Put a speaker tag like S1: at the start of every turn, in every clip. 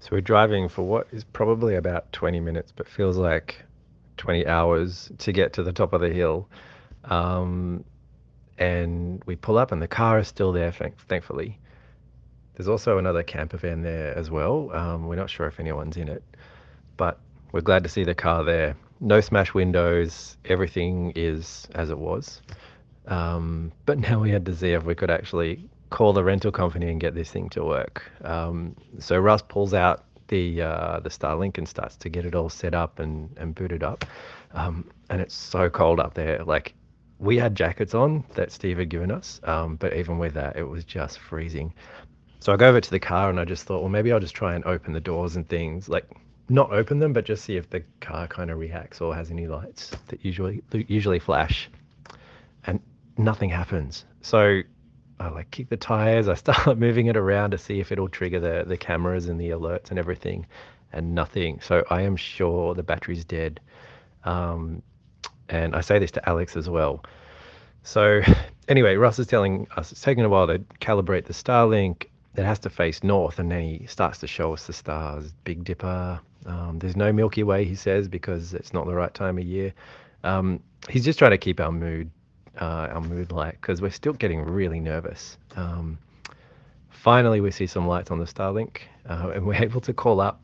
S1: So we're driving for what is probably about 20 minutes, but feels like 20 hours to get to the top of the hill. Um, and we pull up, and the car is still there, thankfully. There's also another camper van there as well. Um, we're not sure if anyone's in it, but we're glad to see the car there. No smash windows, everything is as it was. Um, but now we had to see if we could actually call the rental company and get this thing to work. Um, so Russ pulls out the uh, the Starlink and starts to get it all set up and, and booted up. Um, and it's so cold up there. Like we had jackets on that Steve had given us, um, but even with that, it was just freezing. So I go over to the car and I just thought, well, maybe I'll just try and open the doors and things. Like not open them, but just see if the car kind of reacts or has any lights that usually usually flash. And nothing happens. So I like kick the tires. I start moving it around to see if it'll trigger the the cameras and the alerts and everything, and nothing. So I am sure the battery's dead. Um, and I say this to Alex as well. So anyway, Russ is telling us it's taking a while to calibrate the Starlink. It has to face north, and then he starts to show us the stars. Big Dipper. Um, there's no Milky Way, he says, because it's not the right time of year. Um, he's just trying to keep our mood, uh, our mood light, because we're still getting really nervous. Um, finally, we see some lights on the Starlink, uh, and we're able to call up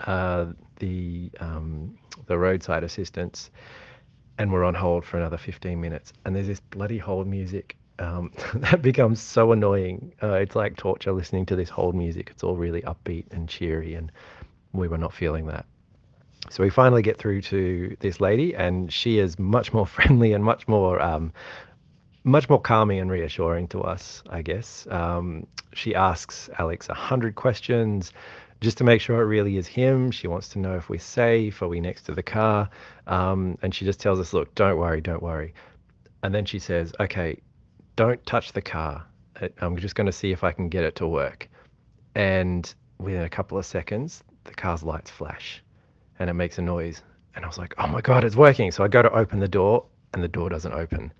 S1: uh, the um, the roadside assistance, and we're on hold for another 15 minutes. And there's this bloody hold music um, that becomes so annoying. Uh, it's like torture listening to this hold music. It's all really upbeat and cheery, and we were not feeling that. So we finally get through to this lady, and she is much more friendly and much more, um, much more calming and reassuring to us. I guess um, she asks Alex a hundred questions just to make sure it really is him. She wants to know if we're safe, are we next to the car, um, and she just tells us, "Look, don't worry, don't worry." And then she says, "Okay, don't touch the car. I'm just going to see if I can get it to work." And within a couple of seconds, the car's lights flash and it makes a noise. And I was like, oh my God, it's working. So I go to open the door and the door doesn't open.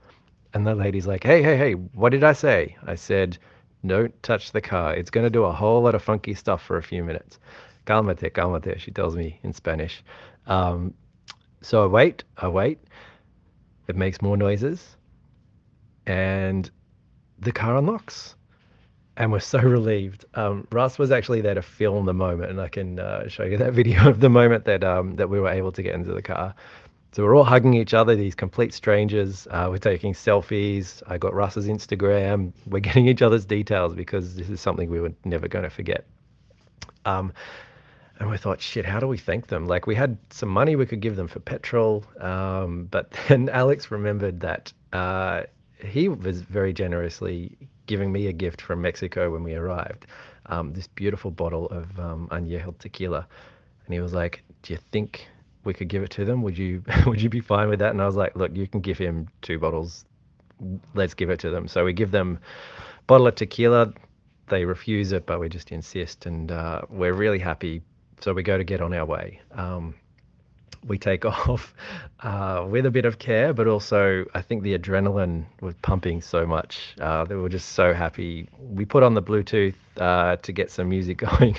S1: And the lady's like, hey, hey, hey, what did I say? I said, don't touch the car. It's going to do a whole lot of funky stuff for a few minutes. Calmate, calmate, she tells me in Spanish. Um, so I wait, I wait. It makes more noises. And the car unlocks and we're so relieved. Um, Russ was actually there to film the moment, and I can uh, show you that video of the moment that um, that we were able to get into the car. So we're all hugging each other, these complete strangers. Uh, we're taking selfies. I got Russ's Instagram. We're getting each other's details because this is something we were never going to forget. Um, and we thought, shit, how do we thank them? Like we had some money we could give them for petrol, um, but then Alex remembered that uh, he was very generously giving me a gift from Mexico when we arrived, um, this beautiful bottle of um, añejo tequila, and he was like, "Do you think we could give it to them? Would you would you be fine with that?" And I was like, "Look, you can give him two bottles. Let's give it to them." So we give them bottle of tequila. They refuse it, but we just insist, and uh, we're really happy. So we go to get on our way. Um, we take off uh, with a bit of care, but also I think the adrenaline was pumping so much. Uh, they were just so happy. We put on the Bluetooth uh, to get some music going.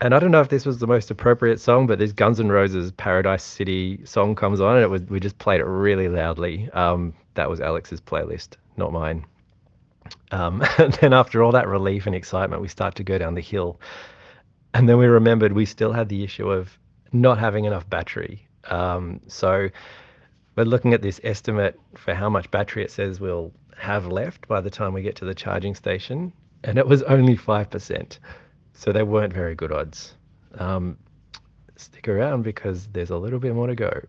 S1: and I don't know if this was the most appropriate song, but this Guns N' Roses Paradise City song comes on, and it was we just played it really loudly. Um, that was Alex's playlist, not mine. Um, and then after all that relief and excitement, we start to go down the hill. And then we remembered we still had the issue of not having enough battery. Um, so we're looking at this estimate for how much battery it says we'll have left by the time we get to the charging station, and it was only 5%. So they weren't very good odds. Um, stick around because there's a little bit more to go.